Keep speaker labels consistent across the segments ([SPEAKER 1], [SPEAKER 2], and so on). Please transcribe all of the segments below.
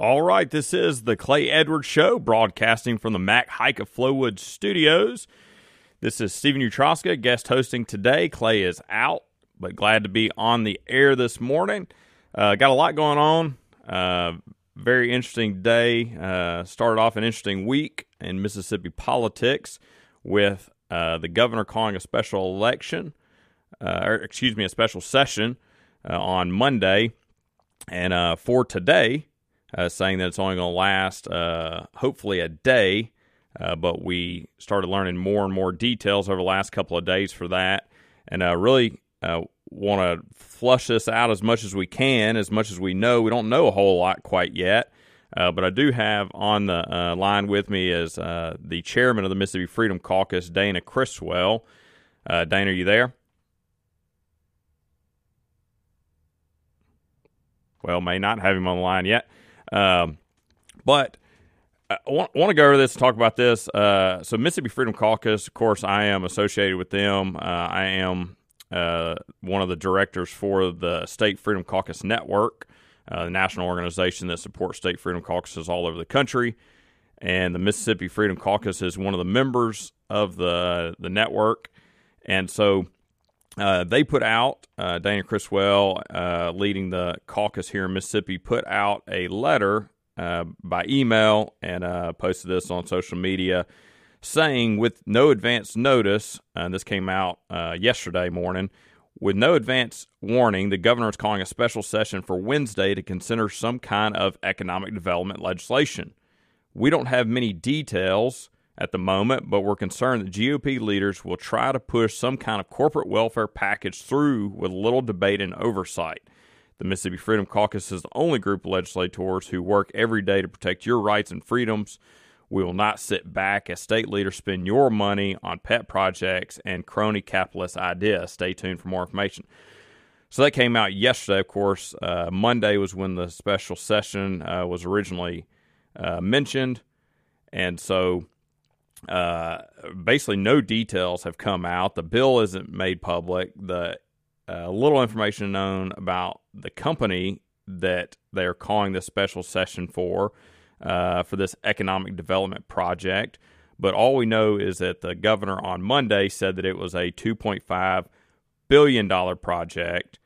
[SPEAKER 1] All right, this is the Clay Edwards Show, broadcasting from the Mac Haik of Flowood Studios. This is Steven Utroska, guest hosting today. Clay is out, but glad to be on the air this morning. Uh, got a lot going on. Uh, very interesting day. Uh, started off an interesting week in Mississippi politics with uh, the governor calling a special election, uh, or excuse me, a special session uh, on Monday. And for today, uh, saying that it's only going to last uh, hopefully a day. Uh, but we started learning more and more details over the last couple of days for that, and uh, really uh, want to flush this out as much as we can, as much as we know. We don't know a whole lot quite yet. Uh, but I do have on the line with me is the chairman of the Mississippi Freedom Caucus, Dana Criswell. Dana, are you there? Well, may not have him on the line yet. Um, but I want, want, to go over this and talk about this. Uh, so, Mississippi Freedom Caucus, of course, I am associated with them. Uh, I am uh, one of the directors for the State Freedom Caucus Network, uh, the national organization that supports state freedom caucuses all over the country. And the Mississippi Freedom Caucus is one of the members of the the network. And so uh, they put out, uh, Dana Criswell, uh, leading the caucus here in Mississippi, put out a letter uh, by email and uh, posted this on social media saying, with no advance notice, and this came out yesterday morning, with no advance warning, the governor is calling a special session for Wednesday to consider some kind of economic development legislation. We don't have many details at the moment, but we're concerned that GOP leaders will try to push some kind of corporate welfare package through with little debate and oversight. The Mississippi Freedom Caucus is the only group of legislators who work every day to protect your rights and freedoms. We will not sit back as state leaders spend your money on pet projects and crony capitalist ideas. Stay tuned for more information. So that came out yesterday, of course. Uh, Monday was when the special session uh, was originally uh, mentioned. And so uh, basically, no details have come out. The bill isn't made public. The uh, little information known about the company that they are calling this special session for uh, for this economic development project. But all we know is that the governor on Monday said that it was a 2.5 billion dollar project,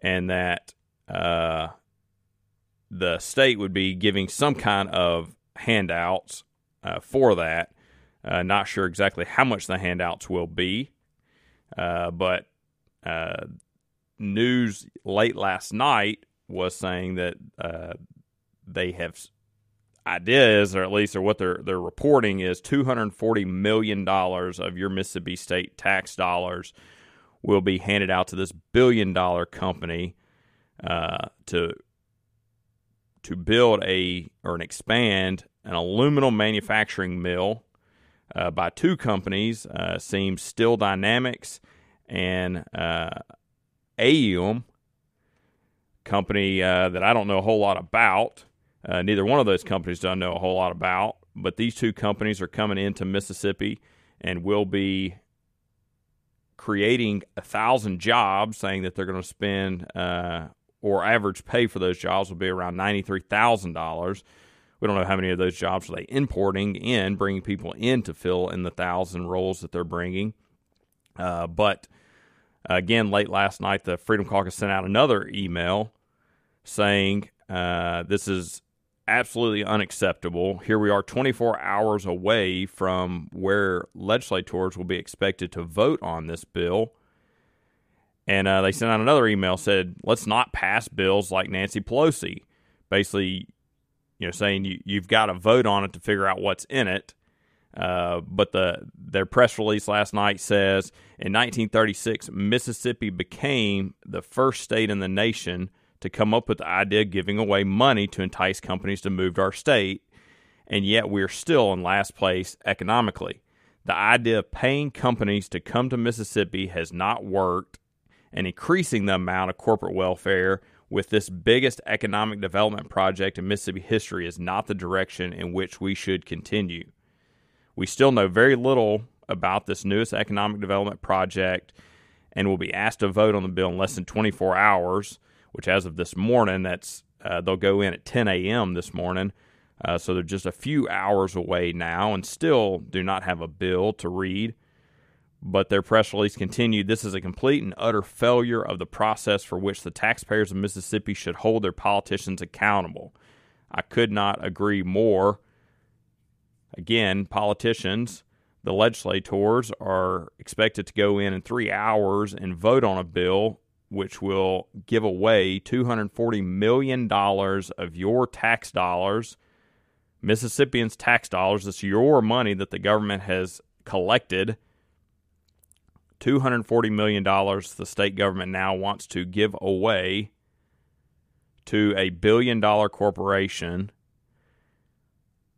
[SPEAKER 1] and that uh, the state would be giving some kind of handouts uh, for that. Uh, not sure exactly how much the handouts will be, uh, but uh, news late last night was saying that uh, they have ideas, or at least or what they're they're reporting is two hundred forty million dollars of your Mississippi State tax dollars will be handed out to this billion dollar company uh, to to build a or an expand an aluminum manufacturing mill uh, by two companies, uh, seems Steel Dynamics and uh, AUM, company uh, that I don't know a whole lot about. Uh, neither one of those companies don't know a whole lot about, but these two companies are coming into Mississippi and will be creating a thousand jobs, saying that they're going to spend uh, or average pay for those jobs will be around ninety three thousand dollars. We don't know how many of those jobs are they importing in, bringing people in to fill in the thousand roles that they're bringing. Uh, but again, late last night, the Freedom Caucus sent out another email saying uh, this is absolutely unacceptable. Here we are 24 hours away from where legislators will be expected to vote on this bill. And uh, they sent out another email said, let's not pass bills like Nancy Pelosi. Basically, you know, saying you, you've got to vote on it to figure out what's in it. Uh, but the their press release last night says in 1936, Mississippi became the first state in the nation to come up with the idea of giving away money to entice companies to move to our state, and yet we're still in last place economically. The idea of paying companies to come to Mississippi has not worked, and increasing the amount of corporate welfare with this biggest economic development project in Mississippi history is not the direction in which we should continue. We still know very little about this newest economic development project and will be asked to vote on the bill in less than 24 hours, which, as of this morning, that's Uh, they'll go in at 10 a.m. this morning. Uh, so they're just a few hours away now and still do not have a bill to read. But their press release continued this is a complete and utter failure of the process for which the taxpayers of Mississippi should hold their politicians accountable. I could not agree more. Again, politicians, the legislators, are expected to go in in three hours and vote on a bill which will give away $240 million of your tax dollars, Mississippians' tax dollars. It's your money that the government has collected $240 million the state government now wants to give away to a billion dollar corporation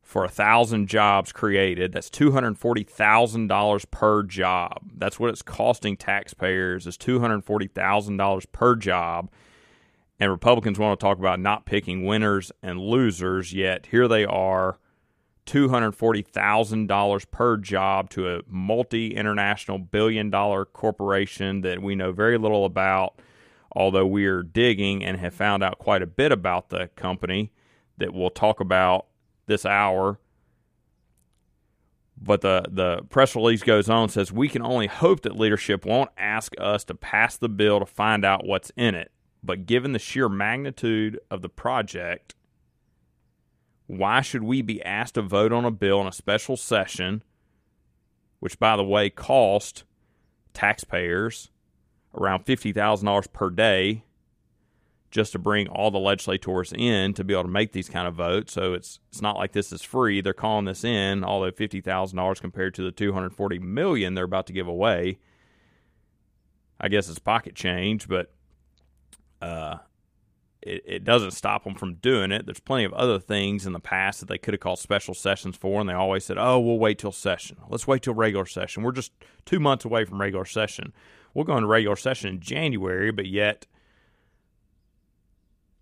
[SPEAKER 1] for a thousand jobs created. That's two hundred forty thousand dollars per job. That's what it's costing taxpayers is two hundred forty thousand dollars per job. And Republicans want to talk about not picking winners and losers. Yet here they are $240,000 per job to a multi international billion dollar corporation that we know very little about, although we are digging and have found out quite a bit about the company that we'll talk about this hour. But the, the press release goes on says we can only hope that leadership won't ask us to pass the bill to find out what's in it. But given the sheer magnitude of the project, why should we be asked to vote on a bill in a special session, which, by the way, cost taxpayers around $50,000 per day just to bring all the legislators in to be able to make these kind of votes. So it's it's not like this is free. They're calling this in, although fifty thousand dollars compared to the two hundred forty million they're about to give away. I guess it's pocket change, but uh, it, it doesn't stop them from doing it. There's plenty of other things in the past that they could have called special sessions for, and they always said, "Oh, we'll wait till session. Let's wait till regular session. We're just two months away from regular session. We'll go into regular session in January, but yet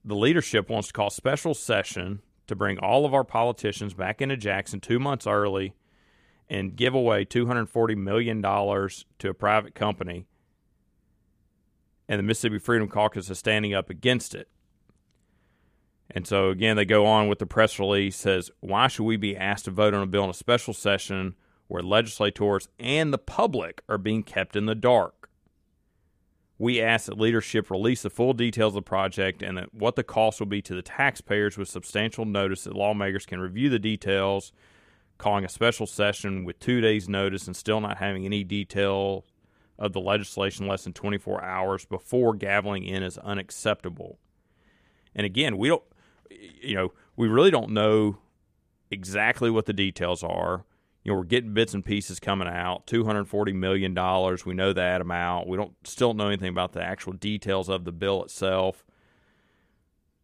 [SPEAKER 1] the leadership wants to call special session to bring all of our politicians back into Jackson two months early and give away $240 million to a private company. And the Mississippi Freedom Caucus is standing up against it. And so again, they go on with the press release says, "Why should we be asked to vote on a bill in a special session where legislators and the public are being kept in the dark?" We ask that leadership release the full details of the project and that what the cost will be to the taxpayers with substantial notice that lawmakers can review the details. Calling a special session with two days' notice and still not having any detail of the legislation less than 24 hours before gaveling in is unacceptable. And again, we don't you know, we really don't know exactly what the details are. You know, we're getting bits and pieces coming out. Two hundred forty million dollars. We know that amount. We don't still know anything about the actual details of the bill itself.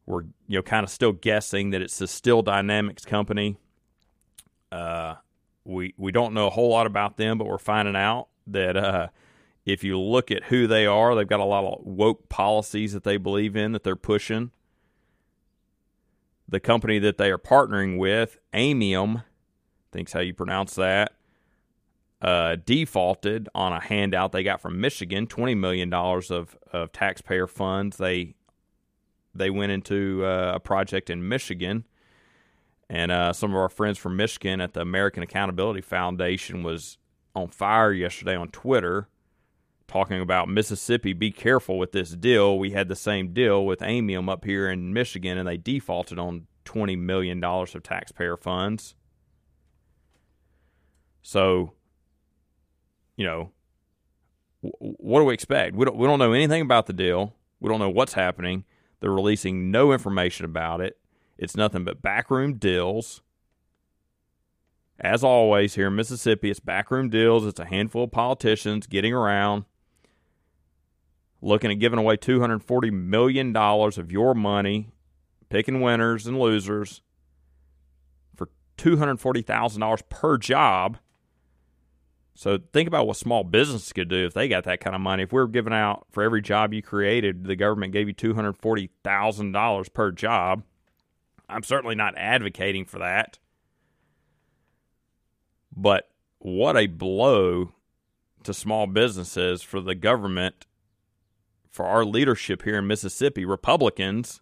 [SPEAKER 1] We're you know kind of still guessing that it's the Steel Dynamics company. Uh, we we don't know a whole lot about them, but we're finding out that uh, if you look at who they are, they've got a lot of woke policies that they believe in that they're pushing the company that they are partnering with, Aymium, thinks how you pronounce that, uh, defaulted on a handout they got from Michigan, twenty million dollars of, of taxpayer funds. They they went into uh, a project in Michigan, and uh, some of our friends from Michigan at the American Accountability Foundation was on fire yesterday on Twitter, talking about Mississippi. Be careful with this deal. We had the same deal with Aymium up here in Michigan, and they defaulted on twenty million dollars of taxpayer funds. So, you know, what do we expect? We don't, we don't know anything about the deal. We don't know what's happening. They're releasing no information about it. It's nothing but backroom deals. As always, here in Mississippi, it's backroom deals. It's a handful of politicians getting around, looking at giving away $240 million of your money, picking winners and losers for $240,000 per job so think about what small businesses could do if they got that kind of money. If we are giving out for every job you created, the government gave you two hundred forty thousand dollars per job. I'm certainly not advocating for that, but what a blow to small businesses for the government, for our leadership here in Mississippi, Republicans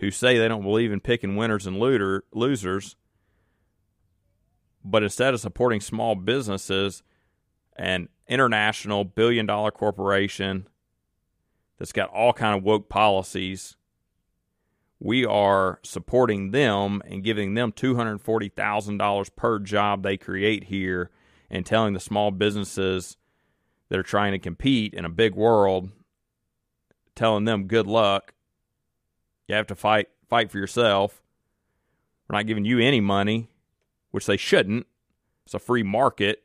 [SPEAKER 1] who say they don't believe in picking winners and looter, losers, but instead of supporting small businesses, an international billion dollar corporation that's got all kind of woke policies we are supporting them and giving them $240,000 per job they create here and telling the small businesses that are trying to compete in a big world telling them good luck. You have to fight fight for yourself. We're not giving you any money which they shouldn't. It's a free market.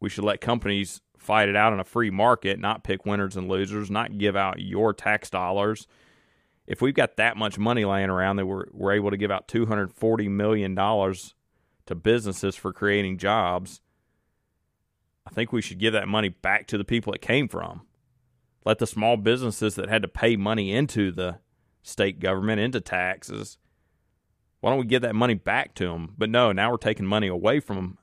[SPEAKER 1] We should let companies fight it out in a free market not pick winners and losers not give out your tax dollars. If we've got that much money laying around that we're, we're able to give out $240 million to businesses for creating jobs, I think we should give that money back to the people it came from. Let the small businesses that had to pay money into the state government, into taxes, why don't we give that money back to them? But no, now we're taking money away from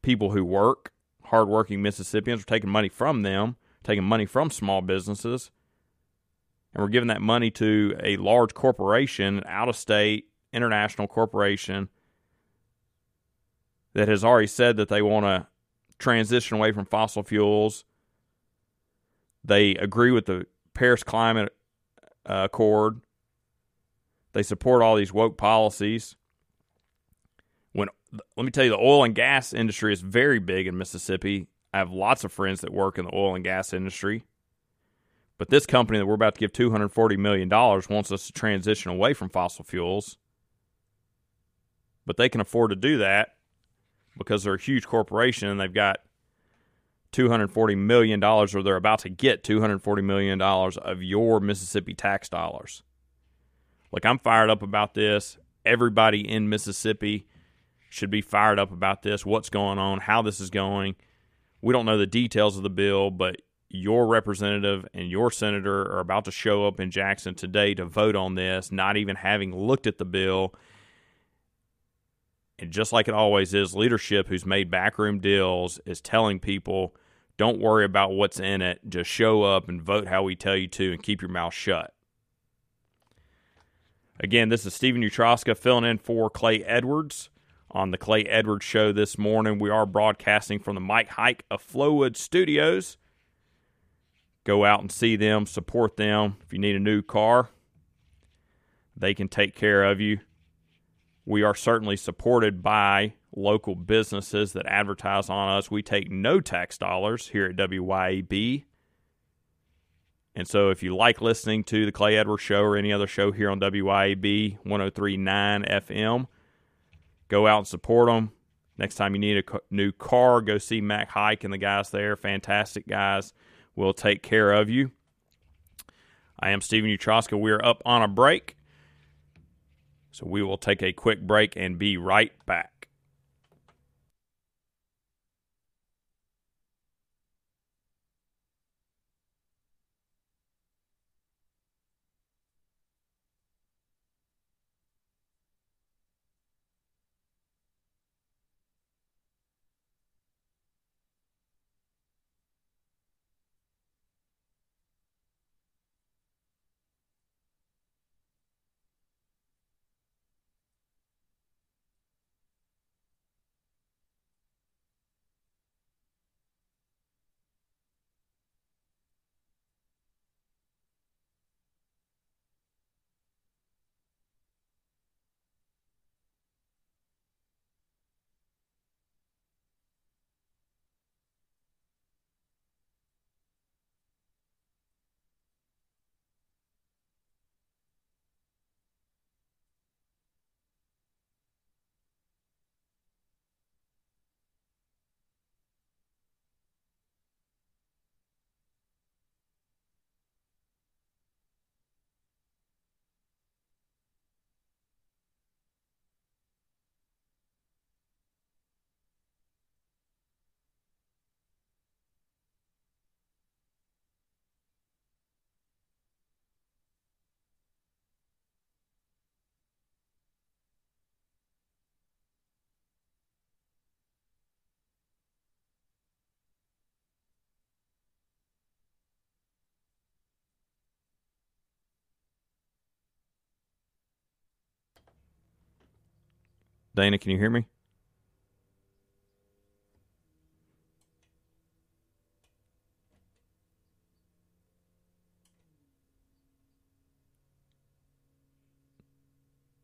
[SPEAKER 1] people who work, hardworking Mississippians. We're taking money from them, taking money from small businesses and we're giving that money to a large corporation, out of state, international corporation that has already said that they want to transition away from fossil fuels. They agree with the Paris Climate uh, Accord. They support all these woke policies. When let me tell you, the oil and gas industry is very big in Mississippi. I have lots of friends that work in the oil and gas industry. But this company that we're about to give $240 million wants us to transition away from fossil fuels. But they can afford to do that because they're a huge corporation and they've got $240 million, or they're about to get $240 million of your Mississippi tax dollars. Look, I'm fired up about this. Everybody in Mississippi should be fired up about this, what's going on, how this is going. We don't know the details of the bill, but your representative and your senator are about to show up in Jackson today to vote on this, not even having looked at the bill. And just like it always is, leadership who's made backroom deals is telling people, don't worry about what's in it. Just show up and vote how we tell you to and keep your mouth shut. Again, this is Steven Utroska filling in for Clay Edwards on the Clay Edwards Show this morning. We are broadcasting from the Mike Haik of Flowood Studios go out and see them, support them. If you need a new car, they can take care of you. We are certainly supported by local businesses that advertise on us. We take no tax dollars here at WYAB. And so if you like listening to the Clay Edwards Show or any other show here on WYAB 1039 FM, go out and support them. Next time you need a new car, go see Mac Haik and the guys there. Fantastic guys We'll take care of you. I am Steven Utroska. We are up on a break. So we will take a quick break and be right back. Dana, can you hear me?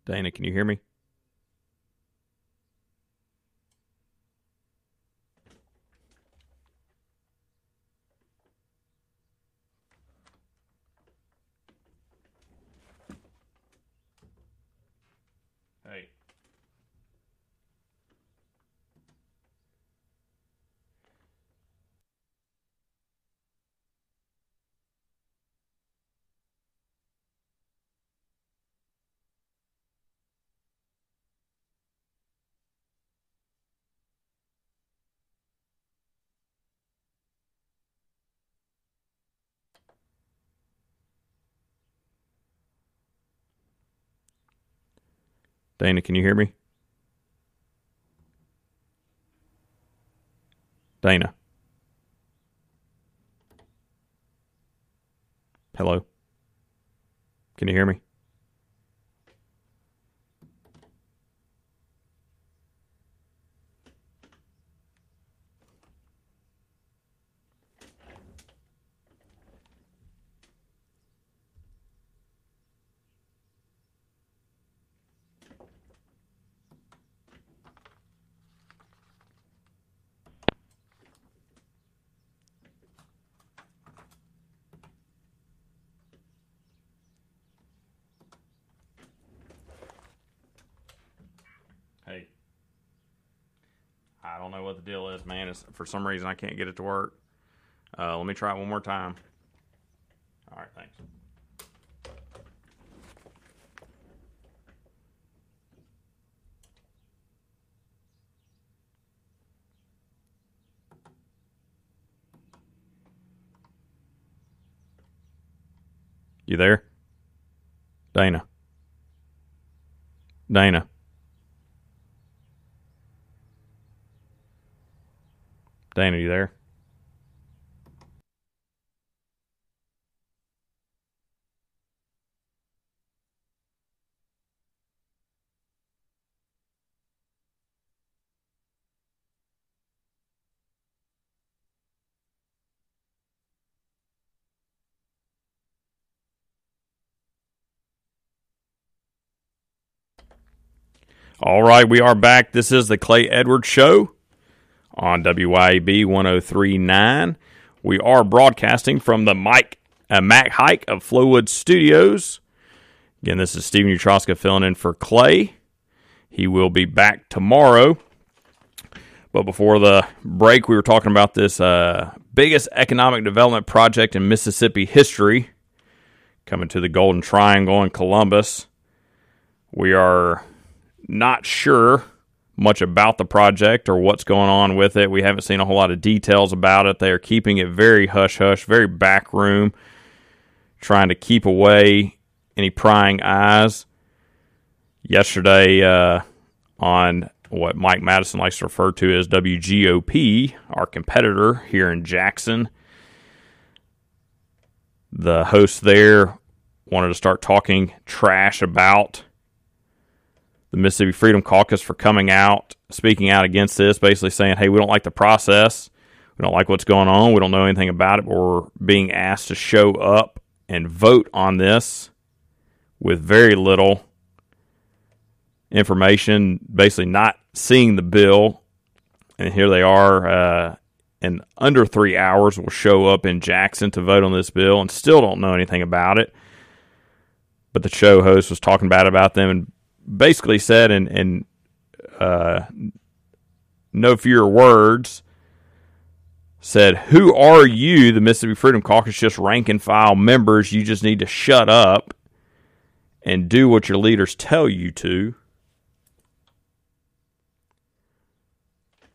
[SPEAKER 1] Dana, can you hear me? Dana, can you hear me? Dana. Hello. Can you hear me? Hey. I don't know what the deal is, man. It's, for some reason, I can't get it to work. Uh, let me try it one more time. All right, thanks. You there? Dana. Dana. Dana, you there? All right, we are back. This is the Clay Edwards Show on WYAB 1039. We are broadcasting from the Mike uh, Mac Haik of Flowood Studios. Again, this is Steven Utroska filling in for Clay. He will be back tomorrow. But before the break, we were talking about this uh, biggest economic development project in Mississippi history coming to the Golden Triangle in Columbus. We are not sure much about the project or what's going on with it. We haven't seen a whole lot of details about it. They are keeping it very hush hush, very back room, trying to keep away any prying eyes. Yesterday, uh, on what Mike Madison likes to refer to as WGOP, our competitor here in Jackson, the host there wanted to start talking trash about the Mississippi Freedom Caucus for coming out, speaking out against this, basically saying, hey, we don't like the process. We don't like what's going on. We don't know anything about it, but we're being asked to show up and vote on this with very little information, basically not seeing the bill. And here they are, uh, in under three hours, will show up in Jackson to vote on this bill and still don't know anything about it. But the show host was talking bad about them and basically said in, in uh, no fewer words said, Who are you, the Mississippi Freedom Caucus, just rank and file members? You just need to shut up and do what your leaders tell you to.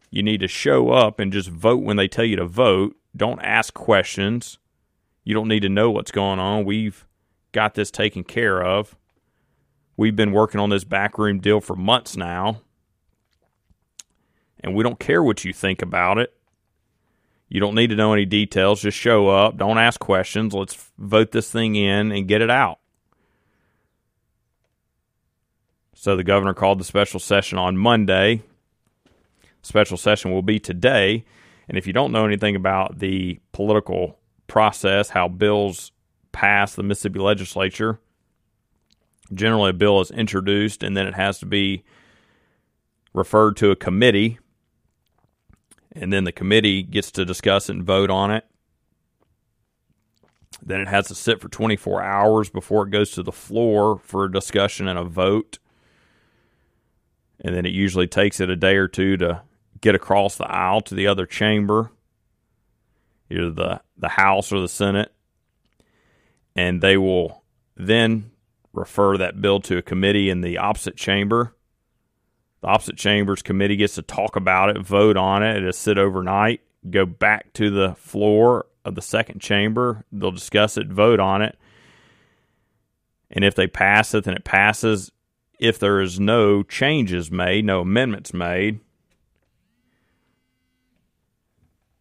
[SPEAKER 1] You need to show up and just vote when they tell you to vote. Don't ask questions. You don't need to know what's going on. We've got this taken care of. We've been working on this backroom deal for months now, and we don't care what you think about it. You don't need to know any details. Just show up. Don't ask questions. Let's vote this thing in and get it out. So the governor called the special session on Monday. Special session will be today. And if you don't know anything about the political process, how bills pass the Mississippi legislature, generally a bill is introduced and then it has to be referred to a committee. And then the committee gets to discuss and vote on it. Then it has to sit for 24 hours before it goes to the floor for a discussion and a vote. And then it usually takes it a day or two to get across the aisle to the other chamber, either the, the House or the Senate. And they will then refer that bill to a committee in the opposite chamber. The opposite chambers committee gets to talk about it, vote on it, it'll sit overnight, go back to the floor of the second chamber. They'll discuss it, vote on it. And if they pass it, then it passes. If there is no changes made, no amendments made,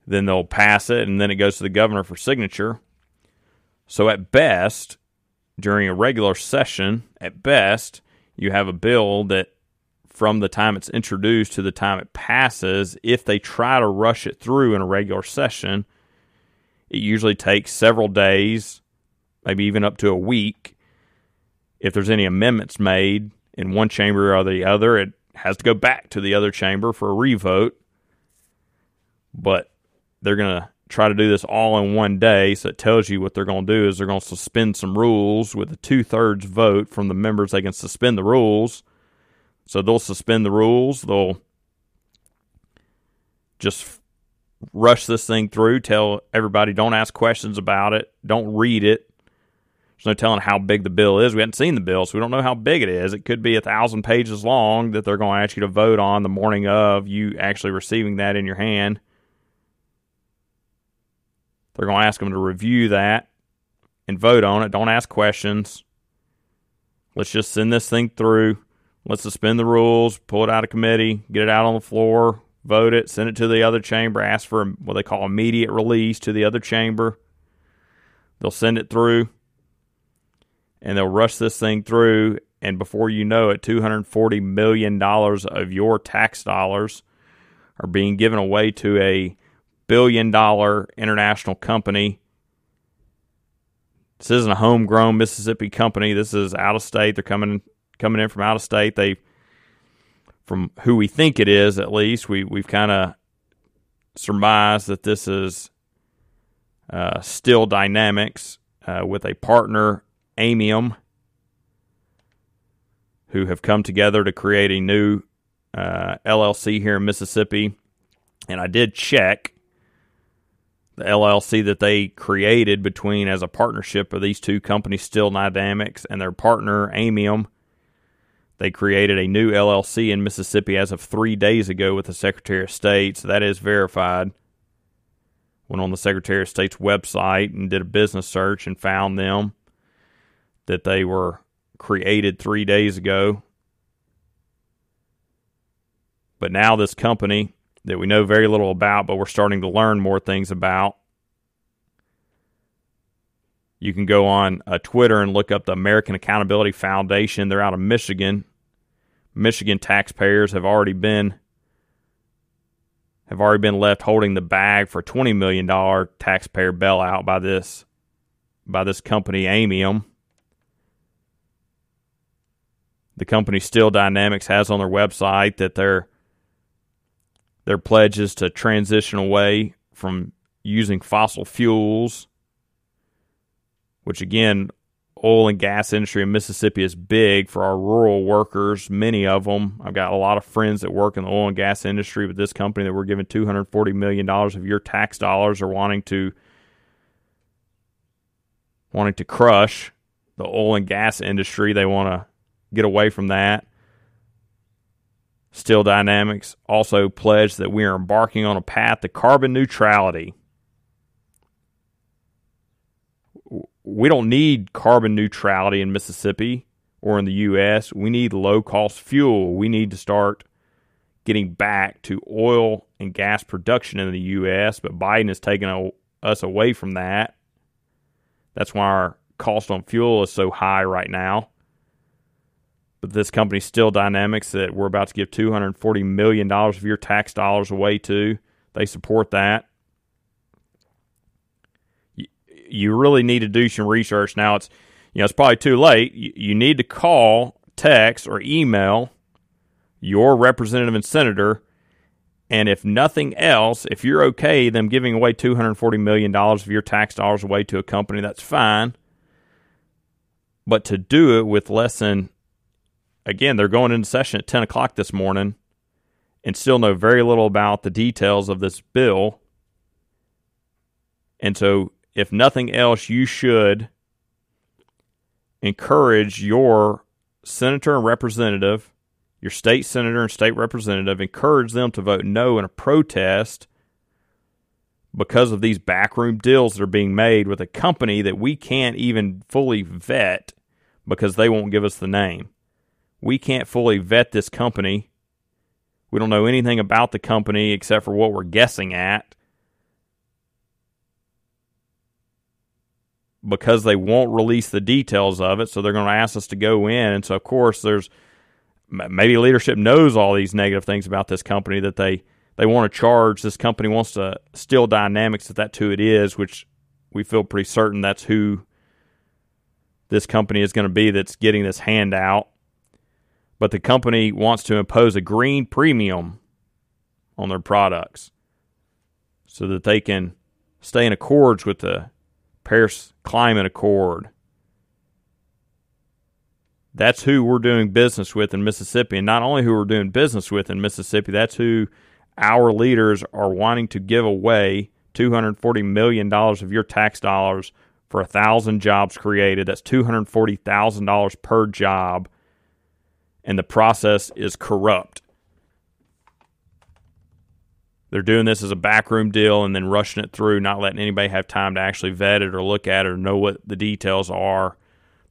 [SPEAKER 1] then they'll pass it and then it goes to the governor for signature. So at best, during a regular session, at best, you have a bill that from the time it's introduced to the time it passes, if they try to rush it through in a regular session, it usually takes several days, maybe even up to a week. If there's any amendments made in one chamber or the other, it has to go back to the other chamber for a revote. But they're going to try to do this all in one day. So it tells you what they're going to do is they're going to suspend some rules with a two thirds vote from the members. They can suspend the rules. So they'll suspend the rules. They'll just rush this thing through, tell everybody don't ask questions about it, don't read it. There's no telling how big the bill is. We haven't seen the bill, so we don't know how big it is. It could be a thousand pages long that they're going to ask you to vote on the morning of you actually receiving that in your hand. They're going to ask them to review that and vote on it. Don't ask questions. Let's just send this thing through. Let's suspend the rules, pull it out of committee, get it out on the floor, vote it, send it to the other chamber, ask for what they call immediate release to the other chamber. They'll send it through and they'll rush this thing through. And before you know it, $240 million of your tax dollars are being given away to a billion dollar international company. This isn't a homegrown Mississippi company. This is out of state. They're coming coming in from out of state. They from who we think it is, at least, we, we've kind of surmised that this is uh, Steel Dynamics uh, with a partner, Aymium who have come together to create a new uh, LLC here in Mississippi. And I did check the LLC that they created between as a partnership of these two companies, Steel Dynamics, and their partner, Aymium. they created a new LLC in Mississippi as of three days ago with the Secretary of State, so that is verified. Went on the Secretary of State's website and did a business search and found them that they were created three days ago. But now, this company that we know very little about, but we're starting to learn more things about. You can go on uh, Twitter and look up the American Accountability Foundation. They're out of Michigan. Michigan taxpayers have already been have already been left holding the bag for twenty million dollar taxpayer bailout by this by this company Aymium. The company Steel Dynamics has on their website that their their pledge is to transition away from using fossil fuels, which again oil and gas industry in Mississippi is big for our rural workers, many of them. I've got a lot of friends that work in the oil and gas industry, with this company that we're giving $240 million of your tax dollars are wanting to wanting to crush the oil and gas industry. They want to get away from that. Steel Dynamics also pledged that we are embarking on a path to carbon neutrality we don't need carbon neutrality in Mississippi or in the U.S. We need low cost fuel. We need to start getting back to oil and gas production in the U.S., but Biden is taking us away from that. That's why our cost on fuel is so high right now. But this company Steel Dynamics that we're about to give two hundred forty million dollars of your tax dollars away to. They support that. You, really need to do some research now. It's you know it's probably too late. You, you need to call, text, or email your representative and senator. And if nothing else, if you're okay them giving away $240 million of your tax dollars away to a company, that's fine. But to do it with less than, again, they're going into session at 10 o'clock this morning and still know very little about the details of this bill. And so, if nothing else, you should encourage your senator and representative, your state senator and state representative, encourage them to vote no in a protest because of these backroom deals that are being made with a company that we can't even fully vet because they won't give us the name. We can't fully vet this company. We don't know anything about the company except for what we're guessing at. Because they won't release the details of it, so they're going to ask us to go in. And so, of course, there's maybe leadership knows all these negative things about this company that they they want to charge. This company wants to Steel Dynamics that that's who it is, which we feel pretty certain that's who this company is going to be that's getting this handout. But the company wants to impose a green premium on their products so that they can stay in accords with the Paris Climate Accord. That's who we're doing business with in Mississippi. And not only who we're doing business with in Mississippi, that's who our leaders are wanting to give away $240 million of your tax dollars for a thousand jobs created. That's $240,000 per job. And the process is corrupt. They're doing this as a backroom deal and then rushing it through, not letting anybody have time to actually vet it or look at it or know what the details are.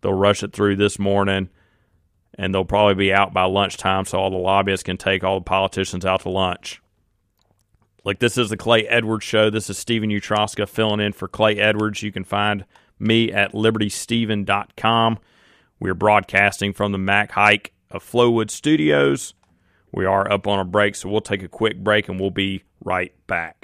[SPEAKER 1] They'll rush it through this morning and they'll probably be out by lunchtime so all the lobbyists can take all the politicians out to lunch. Like this is the Clay Edwards show. This is Steven Utroska filling in for Clay Edwards. You can find me at libertysteven.com. We're broadcasting from the Mac Haik of Flowood Studios. We are up on a break, so we'll take a quick break and we'll be right back.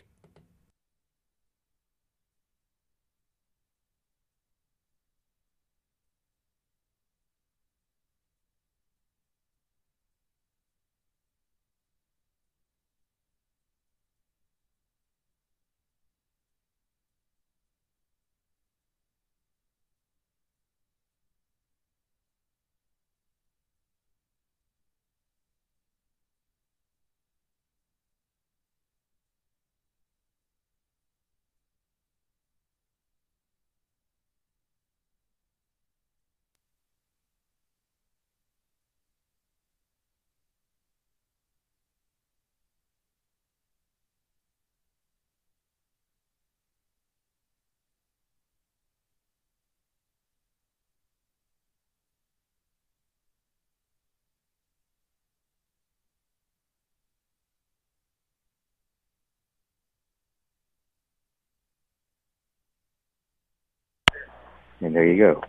[SPEAKER 2] And there you go.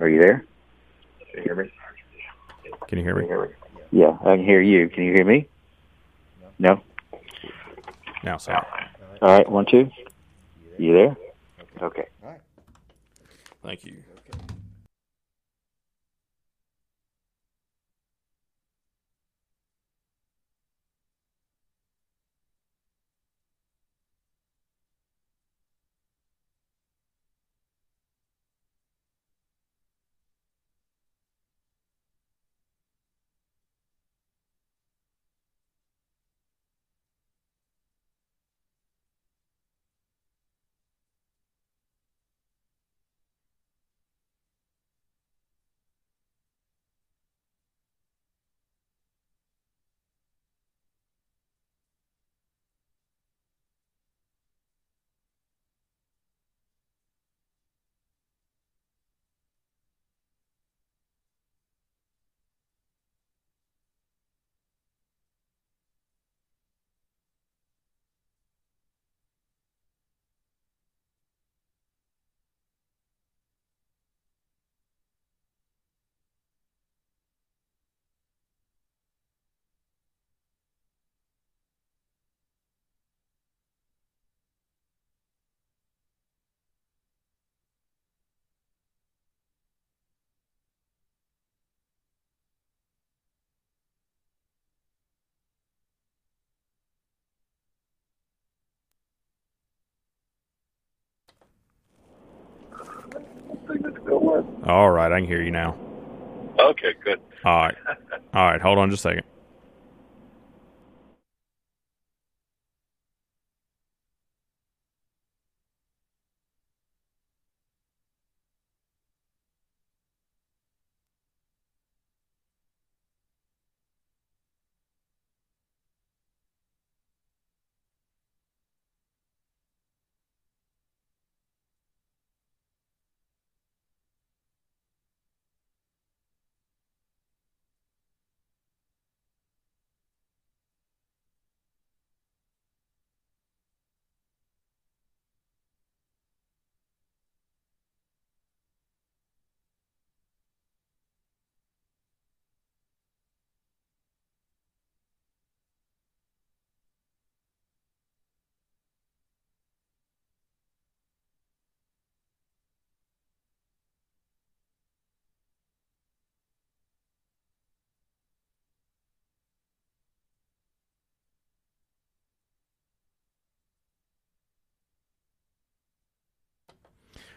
[SPEAKER 2] Are you there? Can you hear me?
[SPEAKER 1] Can you hear me?
[SPEAKER 2] Yeah, I can hear you. Can you hear me? No?
[SPEAKER 1] Now, sir.
[SPEAKER 2] All right, one, two. You there? Okay.
[SPEAKER 1] Thank you.
[SPEAKER 3] Was.
[SPEAKER 1] All right, I can hear you now.
[SPEAKER 3] Okay, good.
[SPEAKER 1] All right. All right, hold on just a second.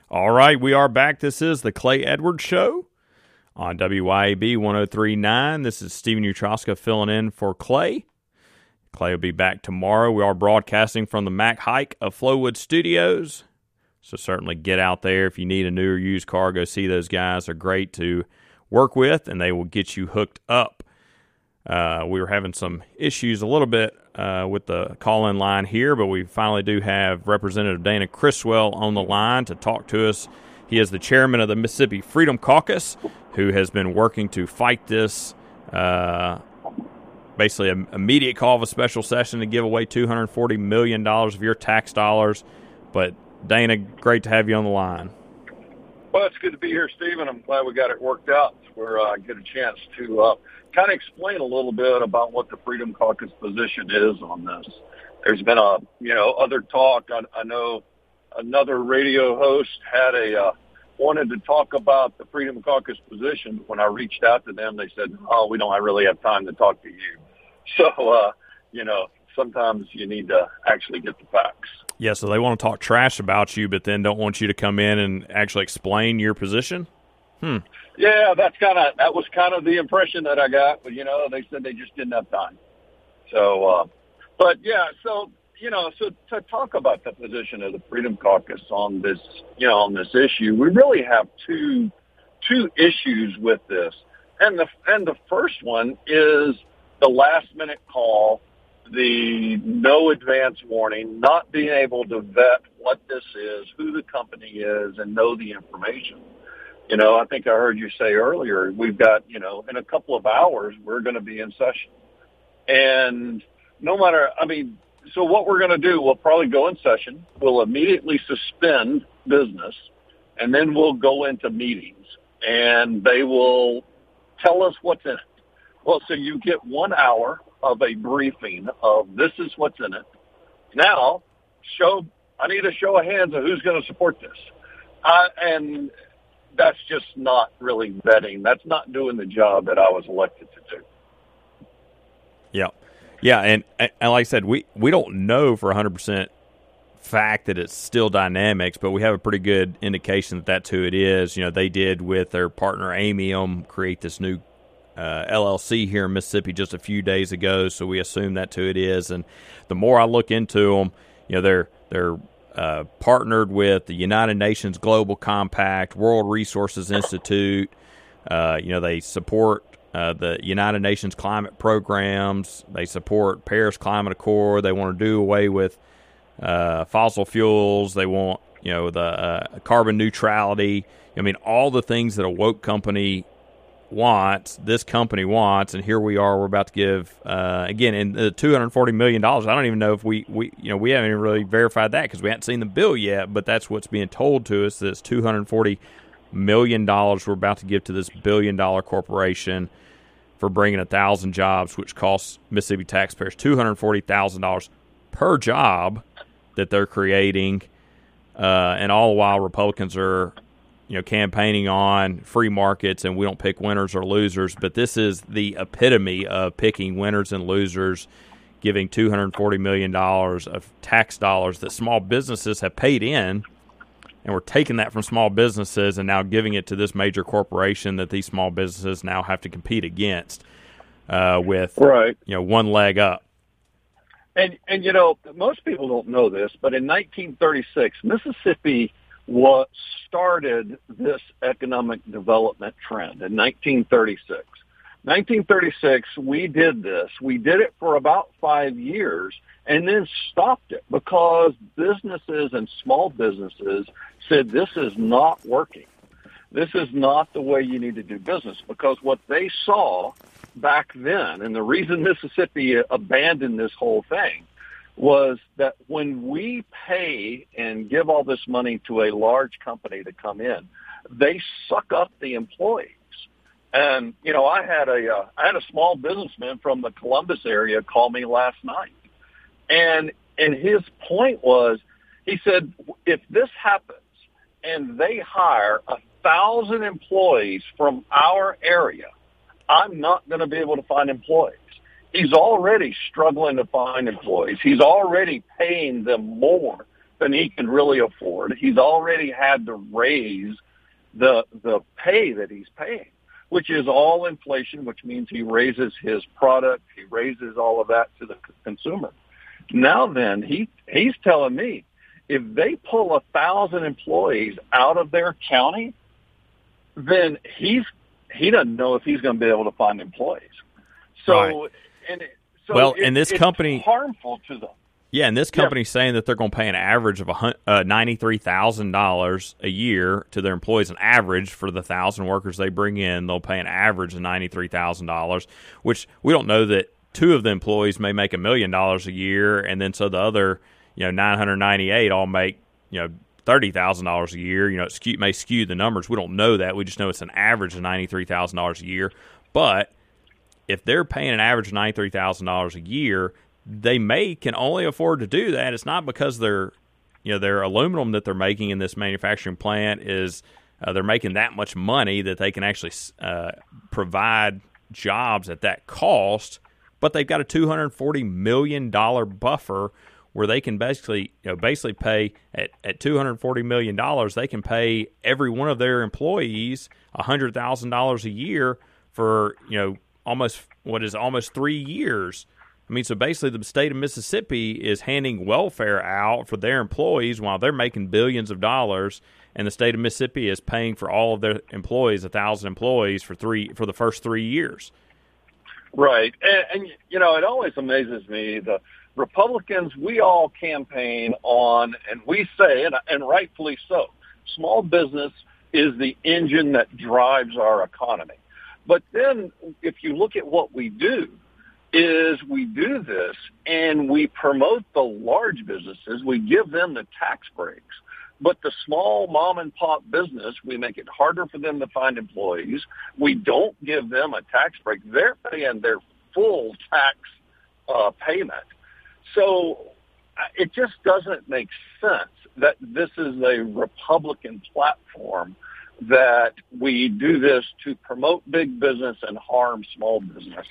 [SPEAKER 1] All right, we are back. This is the Clay Edwards Show on WYAB 1039. This is Steven Utroska filling in for Clay. Clay will be back tomorrow. We are broadcasting from the Mac Haik of Flowood Studios. So certainly get out there if you need a new or used car. Go see those guys. They're great to work with, and they will get you hooked up. Uh, we were having some issues a little bit uh, with the call in line here, but we finally do have Representative Dana Criswell on the line to talk to us. He is the chairman of the Mississippi Freedom Caucus, who has been working to fight this. Uh, basically, an immediate call of a special session to give away $240 million of your tax dollars. But, Dana, great to have you on the line.
[SPEAKER 3] Well, it's good to be here, Steven. I'm glad we got it worked out where I uh, get a chance to uh, kind of explain a little bit about what the Freedom Caucus position is on this. There's been a, you know, other talk. I, I know another radio host had a, uh, wanted to talk about the Freedom Caucus position. When I reached out to them, they said, oh, we don't I really have time to talk to you. So, uh, you know, sometimes you need to actually get the facts.
[SPEAKER 1] Yeah, so they want to talk trash about you, but then don't want you to come in and actually explain your position? Hmm.
[SPEAKER 3] Yeah, that's kind of that was kind of the impression that I got. But you know, they said they just didn't have time. So, uh, but yeah, so you know, so to talk about the position of the Freedom Caucus on this, you know, on this issue, we really have two two issues with this, and the and the first one is the last minute call, the no advance warning, not being able to vet what this is, who the company is, and know the information. You know, I think I heard you say earlier, we've got, you know, in a couple of hours, we're going to be in session. And no matter, I mean, so what we're going to do, we'll probably go in session. We'll immediately suspend business and then we'll go into meetings and they will tell us what's in it. Well, so you get one hour of a briefing of this is what's in it. Now, show, I need a show of hands of who's going to support this. Uh, and that's just not really vetting. That's not doing the job that I was elected to do.
[SPEAKER 1] Yeah, yeah, and, and like I said, we we don't know for hundred percent fact that it's Steel Dynamics, but we have a pretty good indication that that's who it is. You know, they did with their partner Aymium create this new uh, LLC here in Mississippi just a few days ago, so we assume that's who it is. And the more I look into them, you know, they're they're uh, partnered with the United Nations Global Compact, World Resources Institute. Uh, you know, they support uh, the United Nations climate programs. They support Paris Climate Accord. They want to do away with uh, fossil fuels. They want, you know, the uh, carbon neutrality. I mean, all the things that a woke company wants, this company wants, and here we are. We're about to give uh, again in the two hundred forty million dollars. I don't even know if we, we you know we haven't really verified that because we haven't seen the bill yet. But that's what's being told to us. That it's two hundred forty million dollars we're about to give to this billion dollar corporation for bringing a thousand jobs, which costs Mississippi taxpayers two hundred forty thousand dollars per job that they're creating. Uh, and all the while, Republicans are you know campaigning on free markets and we don't pick winners or losers but this is the epitome of picking winners and losers giving 240 million dollars of tax dollars that small businesses have paid in and we're taking that from small businesses and now giving it to this major corporation that these small businesses now have to compete against uh, with
[SPEAKER 3] right.
[SPEAKER 1] you know one leg up.
[SPEAKER 3] And and you know most people don't know this, but in 1936, Mississippi was started this economic development trend in 1936. 1936, we did this. We did it for about five years and then stopped it because businesses and small businesses said this is not working. This is not the way you need to do business because what they saw back then, and the reason Mississippi abandoned this whole thing was that when we pay and give all this money to a large company to come in, they suck up the employees. And you know, I had a uh, I had a small businessman from the Columbus area call me last night, and and his point was, he said, if this happens and they hire a thousand employees from our area, I'm not going to be able to find employees. He's already struggling to find employees. He's already paying them more than he can really afford. He's already had to raise the the pay that he's paying, which is all inflation, which means he raises his product, he raises all of that to the consumer. Now then, he he's telling me if they pull a thousand employees out of their county, then he's he doesn't know if he's going to be able to find employees. So, right. And it, so
[SPEAKER 1] well,
[SPEAKER 3] it,
[SPEAKER 1] and this company
[SPEAKER 3] harmful to them.
[SPEAKER 1] Yeah, and this company's yeah. saying that they're going to pay an average of uh, ninety-three thousand dollars a year to their employees. An average for the thousand workers they bring in, they'll pay an average of ninety-three thousand dollars. Which we don't know that two of the employees may make a million dollars a year, and then so the other, you know, nine hundred ninety-eight all make you know thirty thousand dollars a year. You know, it skew, may skew the numbers. We don't know that. We just know it's an average of ninety-three thousand dollars a year. But if they're paying an average of ninety-three thousand dollars a year, they may can only afford to do that. It's not because they're you know their aluminum that they're making in this manufacturing plant is uh, they're making that much money that they can actually uh, provide jobs at that cost, but they've got a two hundred forty million dollar buffer where they can basically you know basically pay at, at two hundred forty million dollars they can pay every one of their employees hundred thousand dollars a year for you know almost what is almost three years I mean, so basically, the state of Mississippi is handing welfare out for their employees while they're making billions of dollars, and the state of Mississippi is paying for all of their employees, a thousand employees, for three for the first three years.
[SPEAKER 3] Right, and, and you know, it always amazes me the Republicans. We all campaign on, and we say, and, and rightfully so, small business is the engine that drives our economy. But then, if you look at what we do is we do this and we promote the large businesses. We give them the tax breaks. But the small mom and pop business, we make it harder for them to find employees. We don't give them a tax break. They're paying their full tax uh, payment. So it just doesn't make sense that this is a Republican platform that we do this to promote big business and harm small business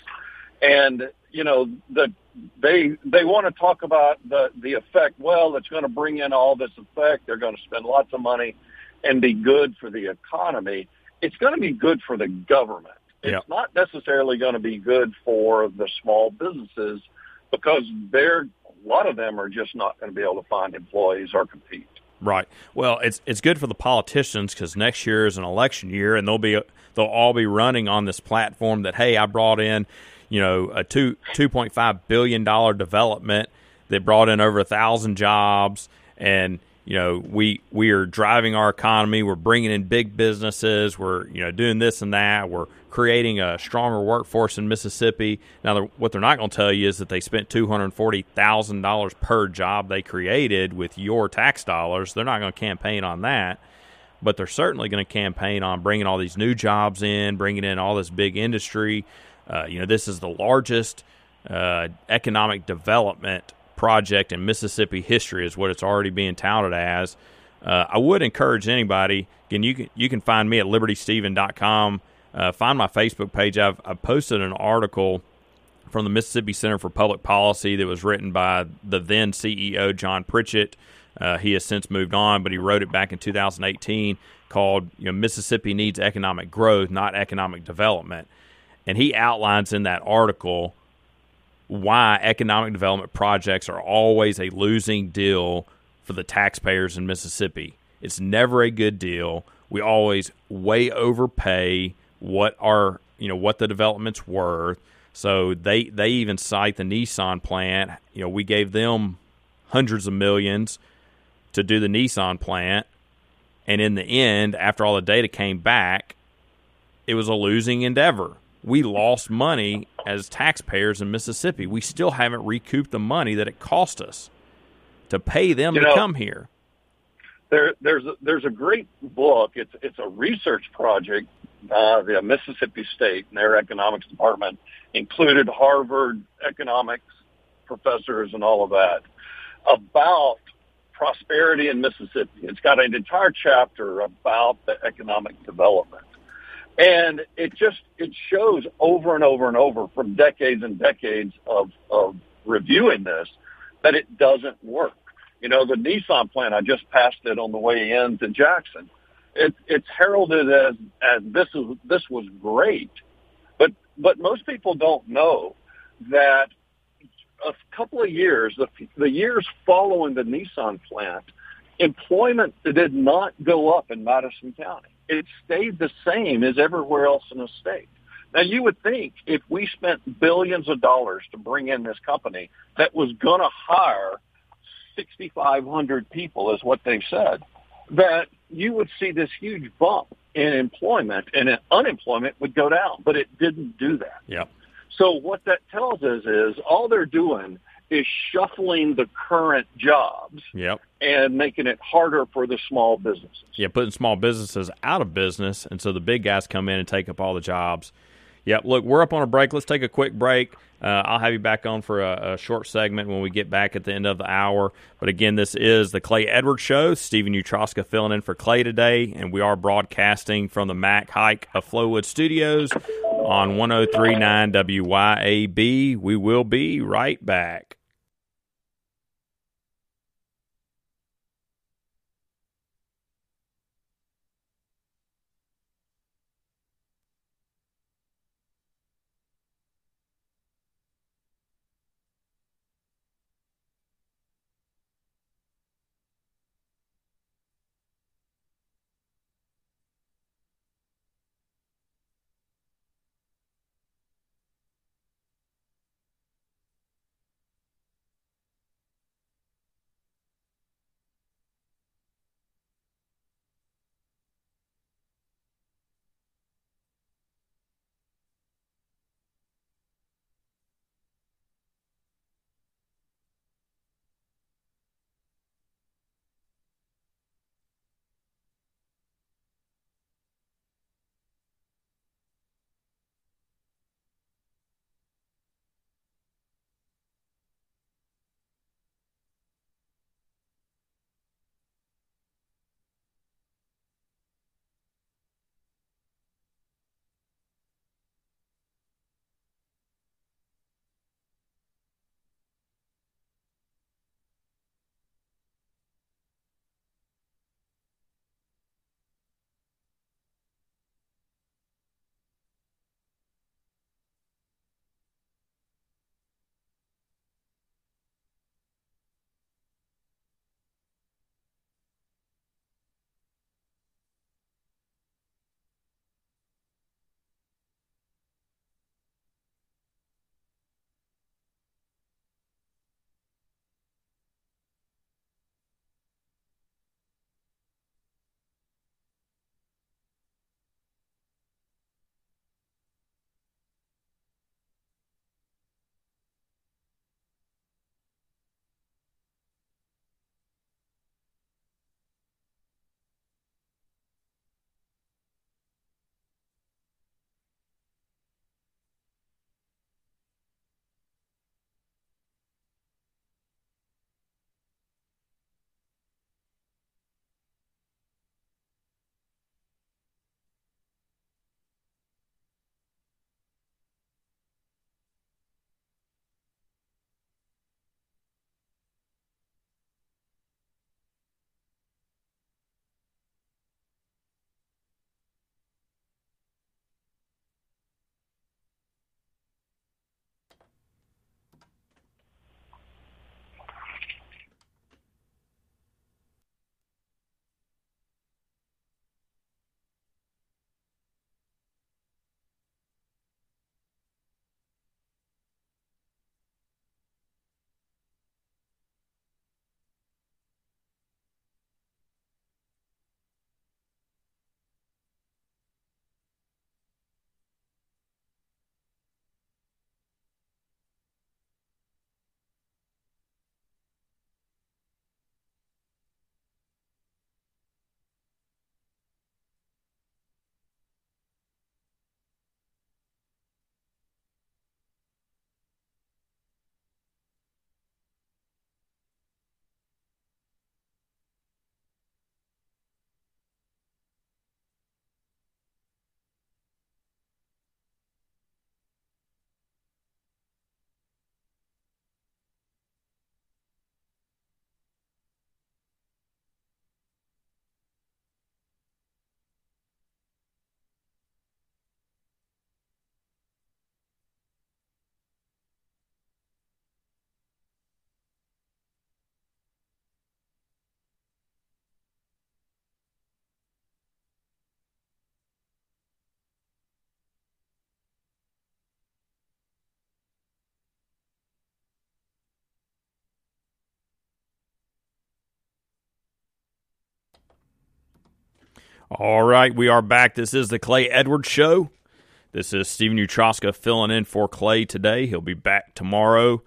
[SPEAKER 3] and you know the they they want to talk about the the effect. Well, it's going to bring in all this effect. They're going to spend lots of money and be good for the economy. It's going to be good for the government. It's yep. not necessarily going to be good for the small businesses because they're a lot of them are just not going to be able to find employees or compete.
[SPEAKER 1] Right. Well, it's it's good for the politicians because next year is an election year, and they'll be they'll all be running on this platform that hey, I brought in you know a two two point five billion dollar development that brought in over a thousand jobs, and you know we we are driving our economy. We're bringing in big businesses. We're you know doing this and that. We're creating a stronger workforce in Mississippi. Now, what they're not going to tell you is that they spent two hundred forty thousand dollars per job they created with your tax dollars. They're not going to campaign on that but they're certainly going to campaign on bringing all these new jobs in, bringing in all this big industry, uh, you know, this is the largest uh, economic development project in Mississippi history, is what it's already being touted as. Uh, I would encourage anybody. Again, you can you can find me at libertysteven.com. Uh, find my Facebook page. I've, I've posted an article from the Mississippi Center for Public Policy that was written by the then CEO John Pritchett. Uh, he has since moved on, but he wrote it back in 2018 called you know, Mississippi Needs Economic Growth, Not Economic Development. And he outlines in that article why economic development projects are always a losing deal for the taxpayers in Mississippi. It's never a good deal. We always way overpay what our you know what the development's worth. So they they even cite the Nissan plant. You know, we gave them hundreds of millions to do the Nissan plant, and in the end, after all the data came back, it was a losing endeavor. We lost money as taxpayers in Mississippi. We still haven't recouped the money that it cost us to pay them
[SPEAKER 3] You
[SPEAKER 1] to
[SPEAKER 3] know-
[SPEAKER 1] come here.
[SPEAKER 3] there there's a, there's a great book. It's it's a research project. Uh, the Mississippi State and their economics department included Harvard economics professors and all of that about prosperity in Mississippi. It's got an entire chapter about the economic development. And it just it shows over and over and over from decades and decades of, of reviewing this that it doesn't work. You know, the Nissan plant, I just passed it on the way in to Jackson. It, it's heralded as, as this is, this was great. But, but most people don't know that a couple of years, the, the years following the Nissan plant, employment did not go up in Madison County. It stayed the same as everywhere else in the state. Now you would think if we spent billions of dollars to bring in this company that was going to hire 6,500 people is what they said, that you would see this huge bump in employment and unemployment would go down, but it didn't do that.
[SPEAKER 1] Yep.
[SPEAKER 3] So what that tells us is all they're doing is shuffling the current jobs
[SPEAKER 1] Yep.
[SPEAKER 3] and making it harder for the small businesses.
[SPEAKER 1] Yeah, putting small businesses out of business, and so the big guys come in and take up all the jobs. Yep. Look, we're up on a break. Let's take a quick break. Uh, I'll have you back on for a, a short segment when we get back at the end of the hour. But again, this is the Clay Edwards Show. Steven Utroska filling in for Clay today, and we are broadcasting from the Mac Haik of Flowood Studios on 1039 WYAB. We will be right back. All right, we are back. This is the Clay Edwards Show. This is Steven Utroska filling in for Clay today. He'll be back tomorrow.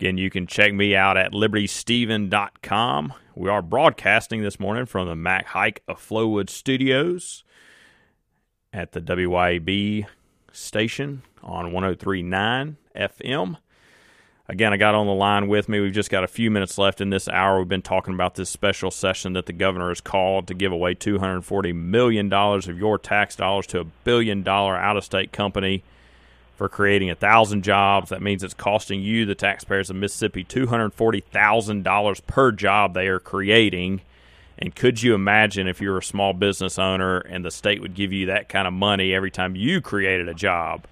[SPEAKER 1] Again, you can check me out at libertysteven.com. We are broadcasting this morning from the Mac Haik of Flowood Studios at the WYAB station on 1039 FM. Again, I got on the line with me. We've just got a few minutes left in this hour. We've been talking about this special session that the governor has called to give away $240 million of your tax dollars to a billion dollar out of state company for creating a thousand jobs. That means it's costing you, the taxpayers of Mississippi, $240,000 per job they are creating. And could you imagine if you're a small business owner and the state would give you that kind of money every time you created a job?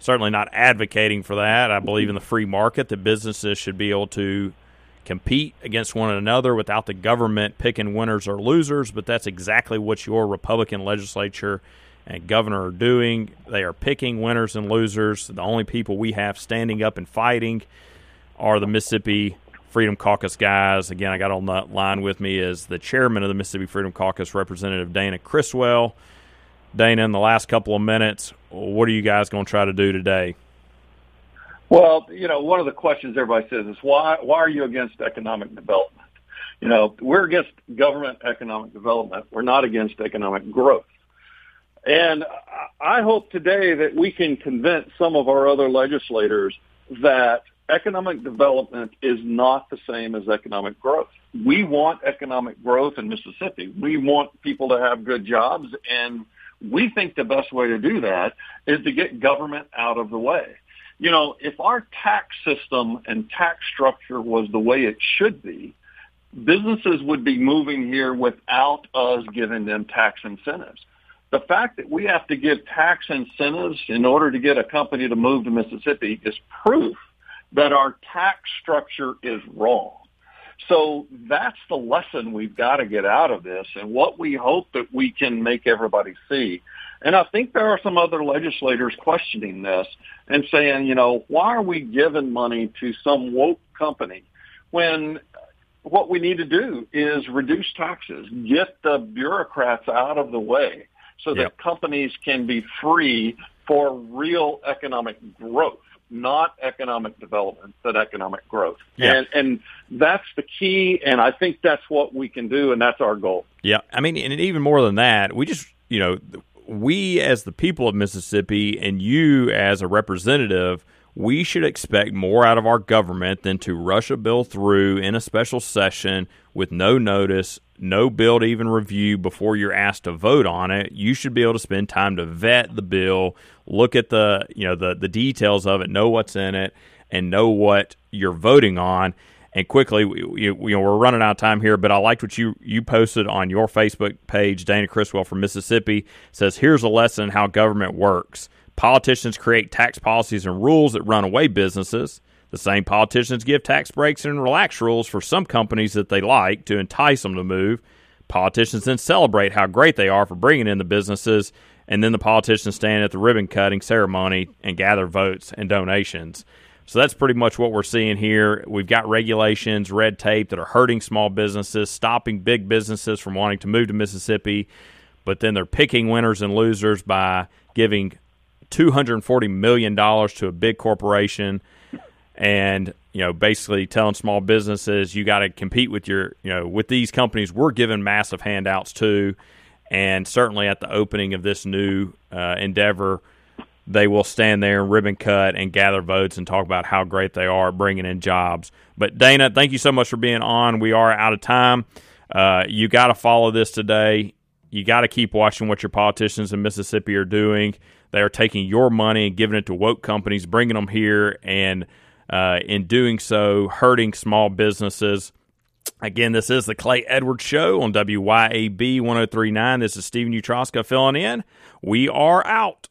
[SPEAKER 1] Certainly not advocating for that. I believe in the free market that businesses should be able to compete against one another without the government picking winners or losers, but that's exactly what your Republican legislature and governor are doing. They are picking winners and losers. The only people we have standing up and fighting are the Mississippi Freedom Caucus guys. Again, I got on the line with me is the chairman of the Mississippi Freedom Caucus, Representative Dana Criswell. Dana, in the last couple of minutes, what are you guys going to try to do today?
[SPEAKER 3] Well, you know, one of the questions everybody says is why why are you against economic development? You know, we're against government economic development. We're not against economic growth. And I hope today that we can convince some of our other legislators that economic development is not the same as economic growth. We want economic growth in Mississippi. We want people to have good jobs and we think the best way to do that is to get government out of the way. You know, if our tax system and tax structure was the way it should be, businesses would be moving here without us giving them tax incentives. The fact that we have to give tax incentives in order to get a company to move to Mississippi is proof that our tax structure is wrong. So that's the lesson we've got to get out of this and what we hope that we can make everybody see. And I think there are some other legislators questioning this and saying, you know, why are we giving money to some woke company when what we need to do is reduce taxes, get the bureaucrats out of the way so that yep. companies can be free for real economic growth not economic development, but economic growth. Yeah. And, and that's the key. And I think that's what we can do. And that's our goal.
[SPEAKER 1] Yeah. I mean, and even more than that, we just, you know, we as the people of Mississippi and you as a representative, we should expect more out of our government than to rush a bill through in a special session with no notice, no bill to even review before you're asked to vote on it. You should be able to spend time to vet the bill, look at the you know the the details of it, know what's in it, and know what you're voting on. And quickly, we, you know, we're running out of time here, but I liked what you you posted on your Facebook page. Dana Criswell from Mississippi says, "Here's a lesson how government works." Politicians create tax policies and rules that run away businesses. The same politicians give tax breaks and relax rules for some companies that they like to entice them to move. Politicians then celebrate how great they are for bringing in the businesses, and then the politicians stand at the ribbon cutting ceremony and gather votes and donations. So that's pretty much what we're seeing here. We've got regulations, red tape that are hurting small businesses, stopping big businesses from wanting to move to Mississippi, but then they're picking winners and losers by giving $240 million to a big corporation and you know basically telling small businesses you got to compete with your you know with these companies we're giving massive handouts to and certainly at the opening of this new uh, endeavor they will stand there and ribbon cut and gather votes and talk about how great they are bringing in jobs. But dana thank you so much for being on. We are out of time. Uh, you got to follow this today. You got to keep watching what your politicians in mississippi are doing. They are taking your money and giving it to woke companies bringing them here and uh, in doing so, hurting small businesses. Again, this is the Clay Edwards Show on WYAB 1039. This is Steven Utroska filling in. We are out.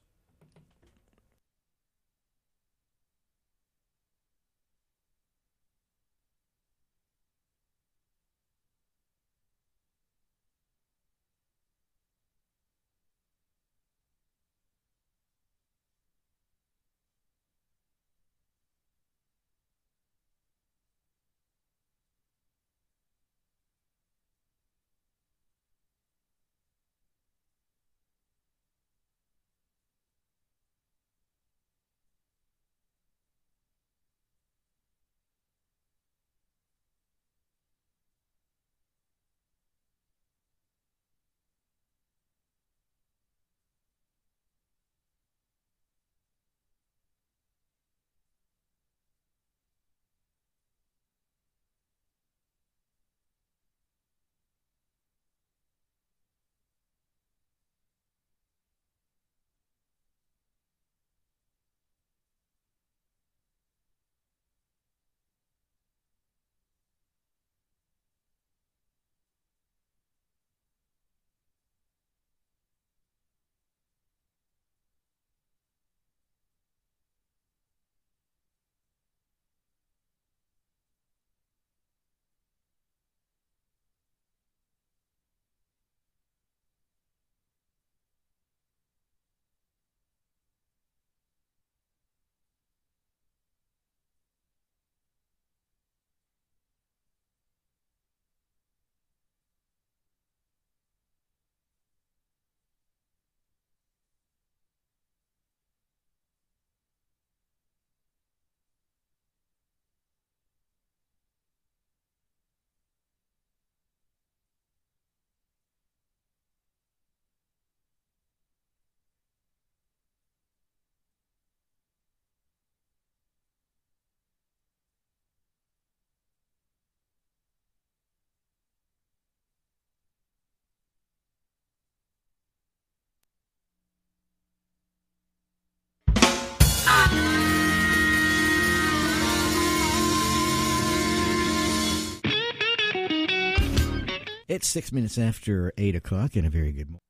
[SPEAKER 4] It's six minutes after eight o'clock, and a very good morning.